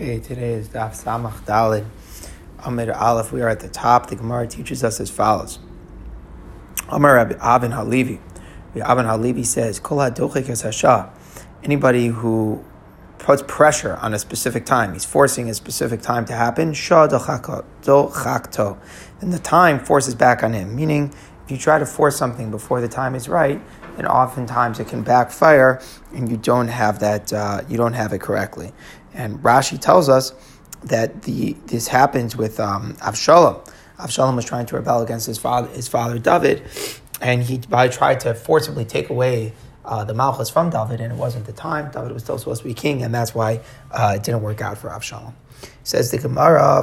Okay, today is Daf Samach Dalid Amir Aleph. We are at the top. The Gemara teaches us as follows. Amar Avin Halevi. Avin Halevi says, Kol hasha. Anybody who puts pressure on a specific time, he's forcing a specific time to happen, shah. Then the time forces back on him. Meaning, if you try to force something before the time is right, then oftentimes it can backfire, and you don't have that. Uh, you don't have it correctly. And Rashi tells us that the this happens with um, Avshalom. Avshalom was trying to rebel against his father, his father David, and he by tried to forcibly take away uh, the Malchus from David, and it wasn't the time. David was still supposed to be king, and that's why uh, it didn't work out for Avshalom. Says the Gemara,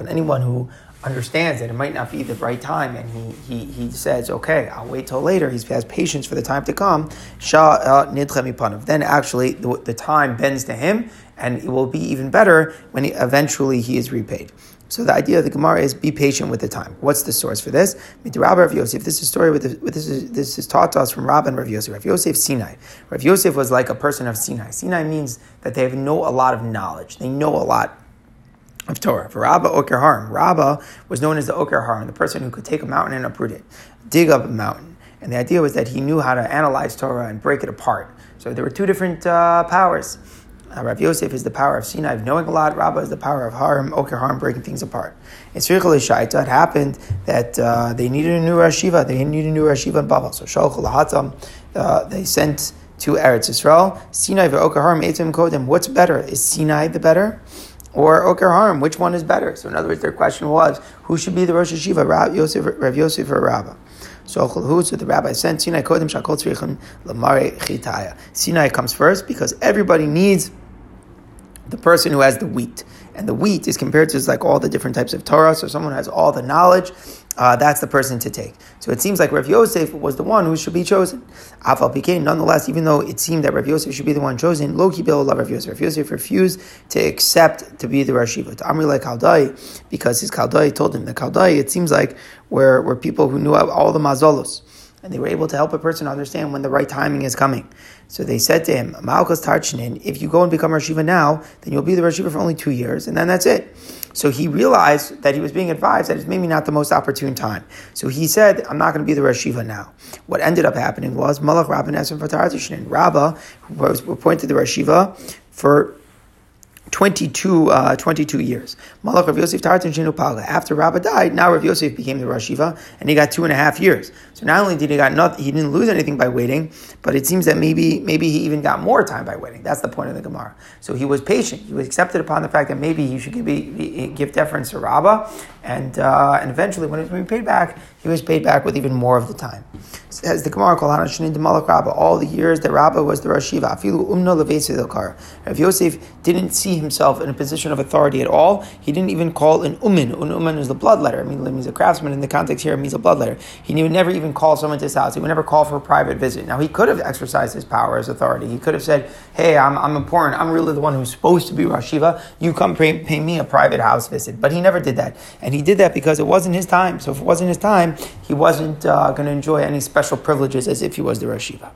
and anyone who understands that it might not be the right time, and he, he, he says, okay, I'll wait till later. He has patience for the time to come. Then actually the, the time bends to him, and it will be even better when he, eventually he is repaid. So the idea of the Gemara is be patient with the time. What's the source for this? Rabbi Rav Yosef. This is a story with, the, with this is this is taught to us from Rabbi and Rav Yosef. Rav Yosef Sinai. Rav Yosef was like a person of Sinai. Sinai means that they have know a lot of knowledge. They know a lot of Torah. For Rabba Oker Harim, Rabba was known as the Oker Harim, the person who could take a mountain and uproot it, dig up a mountain. And the idea was that he knew how to analyze Torah and break it apart. So there were two different uh, powers. Uh, Rav Yosef is the power of Sinai, of knowing a lot. Rabba is the power of Harim, Oker Harim, breaking things apart. In Srichel Shaita, it happened that uh, they needed a new Rashiva. They needed a new Rashiva in Babel. So Shalchul Hatam, uh, they sent to Eretz Yisrael. Sinai ve'Oker Harim, Eitim Kodim. What's better? Is Sinai the better? Or Oker Harim, which one is better? So in other words, their question was, who should be the Rosh Hashiva, Rav Yosef, Rav Yosef or Rabbah? So so the rabbi said, Sinai kodim shakol tzrichim lamare chitaya. Sinai comes first because everybody needs the person who has the wheat. And the wheat is compared to like all the different types of Torah. So someone has all the knowledge, uh, that's the person to take. So it seems like Rav Yosef was the one who should be chosen. Afal Pikein, nonetheless, even though it seemed that Rav Yosef should be the one chosen, Loki Bill Rav Yosef. Rav Yosef refused to accept to be the Rashiva. To Amri like Kaldai, because his Kaldai told him, the Kaldai, it seems like, were, were people who knew all the mazolos and they were able to help a person understand when the right timing is coming. So they said to him, Malkas Tarchinin, if you go and become Rashiva now, then you'll be the Rashiva for only two years, and then that's it. So he realized that he was being advised that it's maybe not the most opportune time. So he said, I'm not going to be the Rashiva now. What ended up happening was Malach Rabban for Tarchinin. Rabbah, was appointed the Rashiva for 22, uh, 22 years. Malach Rav Yosef Tartan Shinu Palga. After Rabbah died, now Rav Yosef became the Rashiva, and he got two and a half years. So not only did he got not, he didn't lose anything by waiting, but it seems that maybe maybe he even got more time by waiting. That's the point of the Gemara. So he was patient. He was accepted upon the fact that maybe he should give, give deference to Rabbah, and uh, and eventually when he was paid back, he was paid back with even more of the time. Says the Gemara, all the years that Rabbah was the Rashiva, Afilu Umna Rav Yosef didn't see himself in a position of authority at all. He didn't even call an Umin. An Umin is the blood letter. I mean, it means a craftsman in the context here, it means a blood letter. He would never even call someone to his house. He would never call for a private visit. Now, he could have exercised his power as authority. He could have said, hey, I'm, I'm important. I'm really the one who's supposed to be Rashiva. You come pay, pay me a private house visit. But he never did that. And he did that because it wasn't his time. So if it wasn't his time, he wasn't uh, going to enjoy any special privileges as if he was the Rashiva.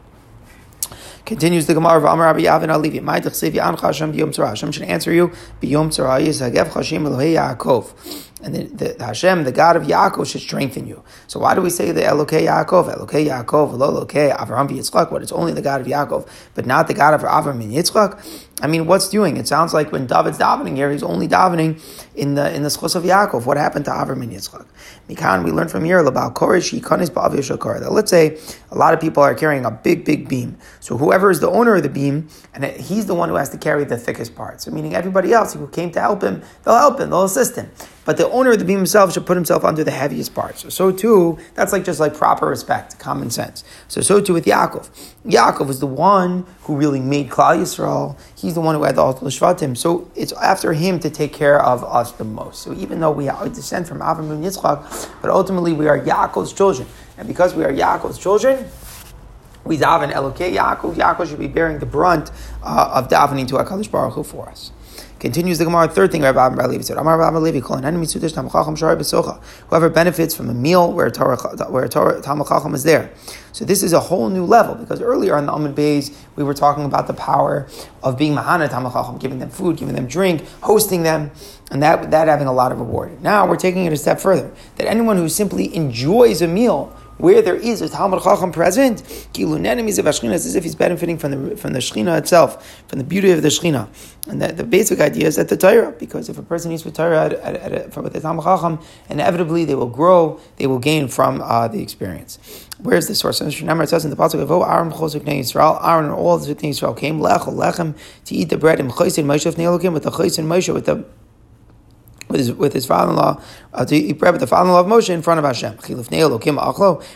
Continues the Gemara of Amar Rabbi Yavin Alivi. My Hashem should answer you biyom tzara. Yisagev Hashem Elohei Yaakov and the, the, Hashem, the God of Yaakov, should strengthen you. So why do we say the Elokei Yaakov, Elokei Yaakov, Elokei Avraham Yitzchak? What? It's only the God of Yaakov, but not the God of Avraham and Yitzchak. I mean, what's doing? It sounds like when David's davening here, he's only davening in the in the schos of Yaakov. What happened to Avraham and Yitzchak? Mikan, we learn from here about Koresh Yikanis Ba'av Let's say a lot of people are carrying a big, big beam. So whoever is the owner of the beam, and he's the one who has to carry the thickest part. So meaning everybody else who came to help him, they'll help him, they'll assist him but the owner of the beam himself should put himself under the heaviest part. So, so too, that's like just like proper respect, common sense. So, so too with Yaakov. Yaakov was the one who really made Klal Yisrael. He's the one who had the Altal Shvatim. So it's after him to take care of us the most. So even though we descend from Avram and Yitzchak, but ultimately we are Yaakov's children. And because we are Yaakov's children, we daven Elokei Yaakov. Yaakov should be bearing the brunt uh, of davening to HaKadosh Baruch Hu for us. Continues the Gemara, third thing Rabbi Abba Levi said, Amar Rabbi Levi, whoever benefits from a meal where Torah, where Torah, Talmid Chacham is there. So this is a whole new level, because earlier on the Amud Bays, we were talking about the power of being Mahana Talmid Chacham, giving them food, giving them drink, hosting them, and that, that having a lot of reward. Now we're taking it a step further, that anyone who simply enjoys a meal, where there is a Talmid Chacham present, enemies of Ashkina, it's as if he's benefiting from the from the Shechina itself, from the beauty of the Shechina. And that the basic idea is that the Torah, because if a person eats with Torah at, at, at, from the Talmid Chacham, inevitably they will grow, they will gain from uh, the experience. Where's the source? And it says in the pasuk of Aaron Yisrael, Aaron and all the things Israel came lechol lechem to eat the bread and chaysin Moshe with the chaysin Moshe with the with his, with his father-in-law uh, to eat bread with the father-in-law of Moshe in front of Hashem.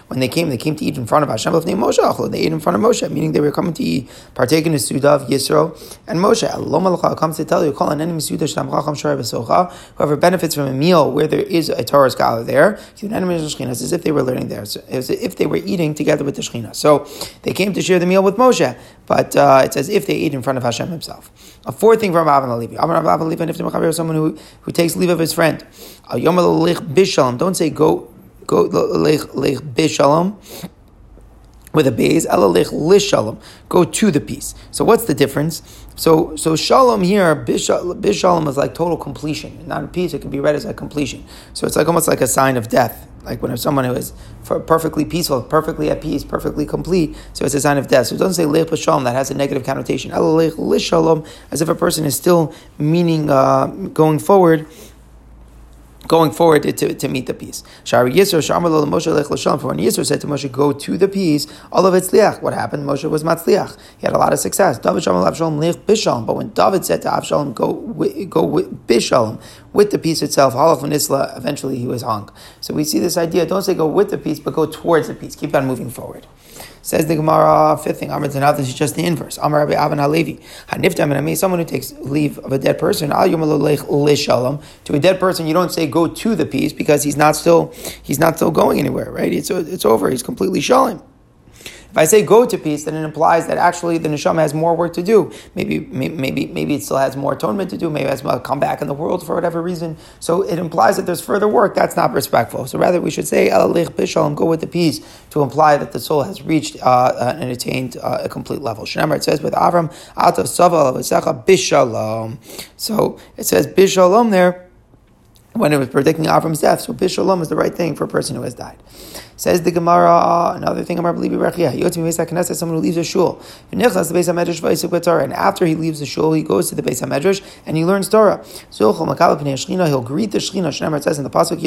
When they came, they came to eat in front of Hashem. Moshe They ate in front of Moshe, meaning they were coming to eat, partake in the Suda of Yisro and Moshe. Comes to tell you, call an enemy Suda Whoever benefits from a meal where there is a Torah scholar there, as if they were learning there, as if they were eating together with the Shekhinah. So they came to share the meal with Moshe, but uh, it's as if they ate in front of Hashem himself. A fourth thing from Avon Levi. Avon Levi, and if someone who, who takes leave of his friend. Don't say go go lech bishalom with a base, elalech lishalom. Go to the peace. So what's the difference? So so shalom here, bishalom is like total completion, not a peace. It can be read as a completion. So it's like almost like a sign of death. Like when someone who is perfectly peaceful, perfectly at peace, perfectly complete, so it's a sign of death. So it doesn't say lech b'shalom, that has a negative connotation. Elalech lishalom, as if a person is still meaning uh, going forward going forward to, to, meet the peace. Shari Yisro, Shamar Moshe Lech L'Shalom. For when Yisro said to Moshe, go to the peace, all of it's liach. What happened? Moshe was matzliach. He had a lot of success. David Shamar Avshalom Lech Bishalom. But when David said to Avshalom, go, go with Bishalom, with the peace itself, Halach Isla, eventually he was hung. So we see this idea, don't say go with the peace, but go towards the peace. Keep on moving forward. Says the Gemara, fifth thing, Amr Tanav, this is just the inverse. Amr Rabbi Avan Halevi. Haniftam and someone who takes leave of a dead person, Al Yom To a dead person, you don't say go to the peace because he's not still he's not still going anywhere, right? It's it's over. He's completely shalom. If I say go to peace, then it implies that actually the neshama has more work to do. Maybe, maybe, maybe it still has more atonement to do. Maybe it has to come back in the world for whatever reason. So it implies that there's further work. That's not respectful. So rather, we should say elalich bishal go with the peace to imply that the soul has reached uh, and attained uh, a complete level. Shemar it says with Avram ata saval bishalom. So it says bishalom there when it was predicting Avram's death. So bishalom is the right thing for a person who has died. Says the Gemara, another thing, Amar Belibi Rechia, Yotmi someone who leaves a shul. And after he leaves the shul, he goes to the Beis HaMedrash and he learns Torah. So he'll greet the Shechina. Shneimar it says in the Pasuk,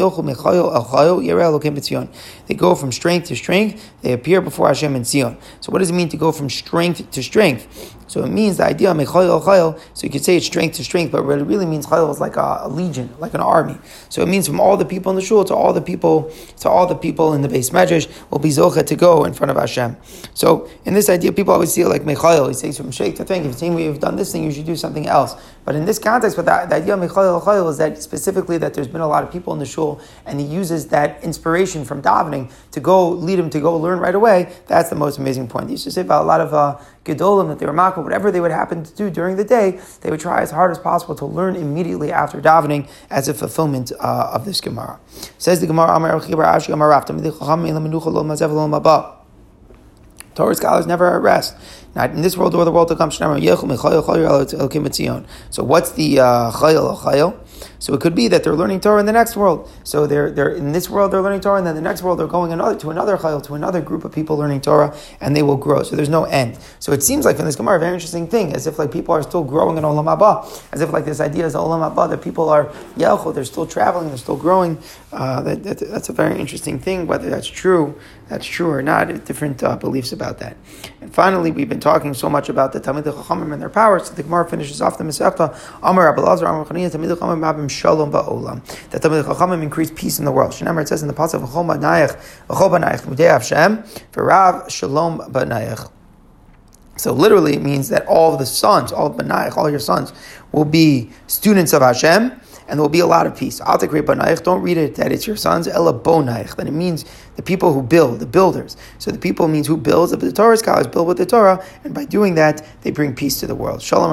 They go from strength to strength, they appear before Hashem in Zion. So what does it mean to go from strength to strength? So it means the idea of mechayil chayil. So you could say it's strength to strength, but what it really means chayil is like a, a, legion, like an army. So it means from all the people in the shul to all the people to all the people in the base medrash will be zocha to go in front of Hashem. So in this idea, people always see it like mechayil. He says from shake to think. If you we've done this thing, you should do something else. But in this context, what the, idea of mechayil chayil is that specifically that there's been a lot of people in the shul, and he uses that inspiration from davening to go lead him to go learn right away. That's the most amazing point. He used to say about a lot of. Uh, gedolim that they were makbel, whatever they would happen to do during the day, they would try as hard as possible to learn immediately after davening as a fulfillment uh, of this Gemara. Says the Gemara, Torah scholars never at rest. Not in this world or the world to come. So what's the uh, chayil? So it could be that they're learning Torah in the next world. So they're, they're in this world they're learning Torah, and then the next world they're going another, to another chayil, to another group of people learning Torah, and they will grow. So there's no end. So it seems like in this Gemara, a very interesting thing, as if like people are still growing in Olam Haba, as if like this idea is Olam Haba, that people are Yelcho, they're still traveling, they're still growing. Uh, that, that, that's a very interesting thing, whether that's true, that's true or not, different uh, beliefs about that. And finally, we've been talking so much about the Talmid Chachamim and their powers, so the Gemara finishes off the Masechta, Amar Abelazar, Amar Chaniyah, Talmid Chachamim shalom ba'olam. That Talmid Chachamim increase peace in the world. Shneimer, it says in the pasuk of Chol Ba'nayach, Chol Ba'nayach, Mudei Hashem, V'rav Shalom Ba'nayach. So literally it means that all the sons, all of B'nayach, all your sons, will be students of Hashem, and there will be a lot of peace. Don't read it that it's your sons, ella bonaich. Then it means the people who build, the builders. So the people means who builds. The Torah scholars build with the Torah, and by doing that, they bring peace to the world. Shalom.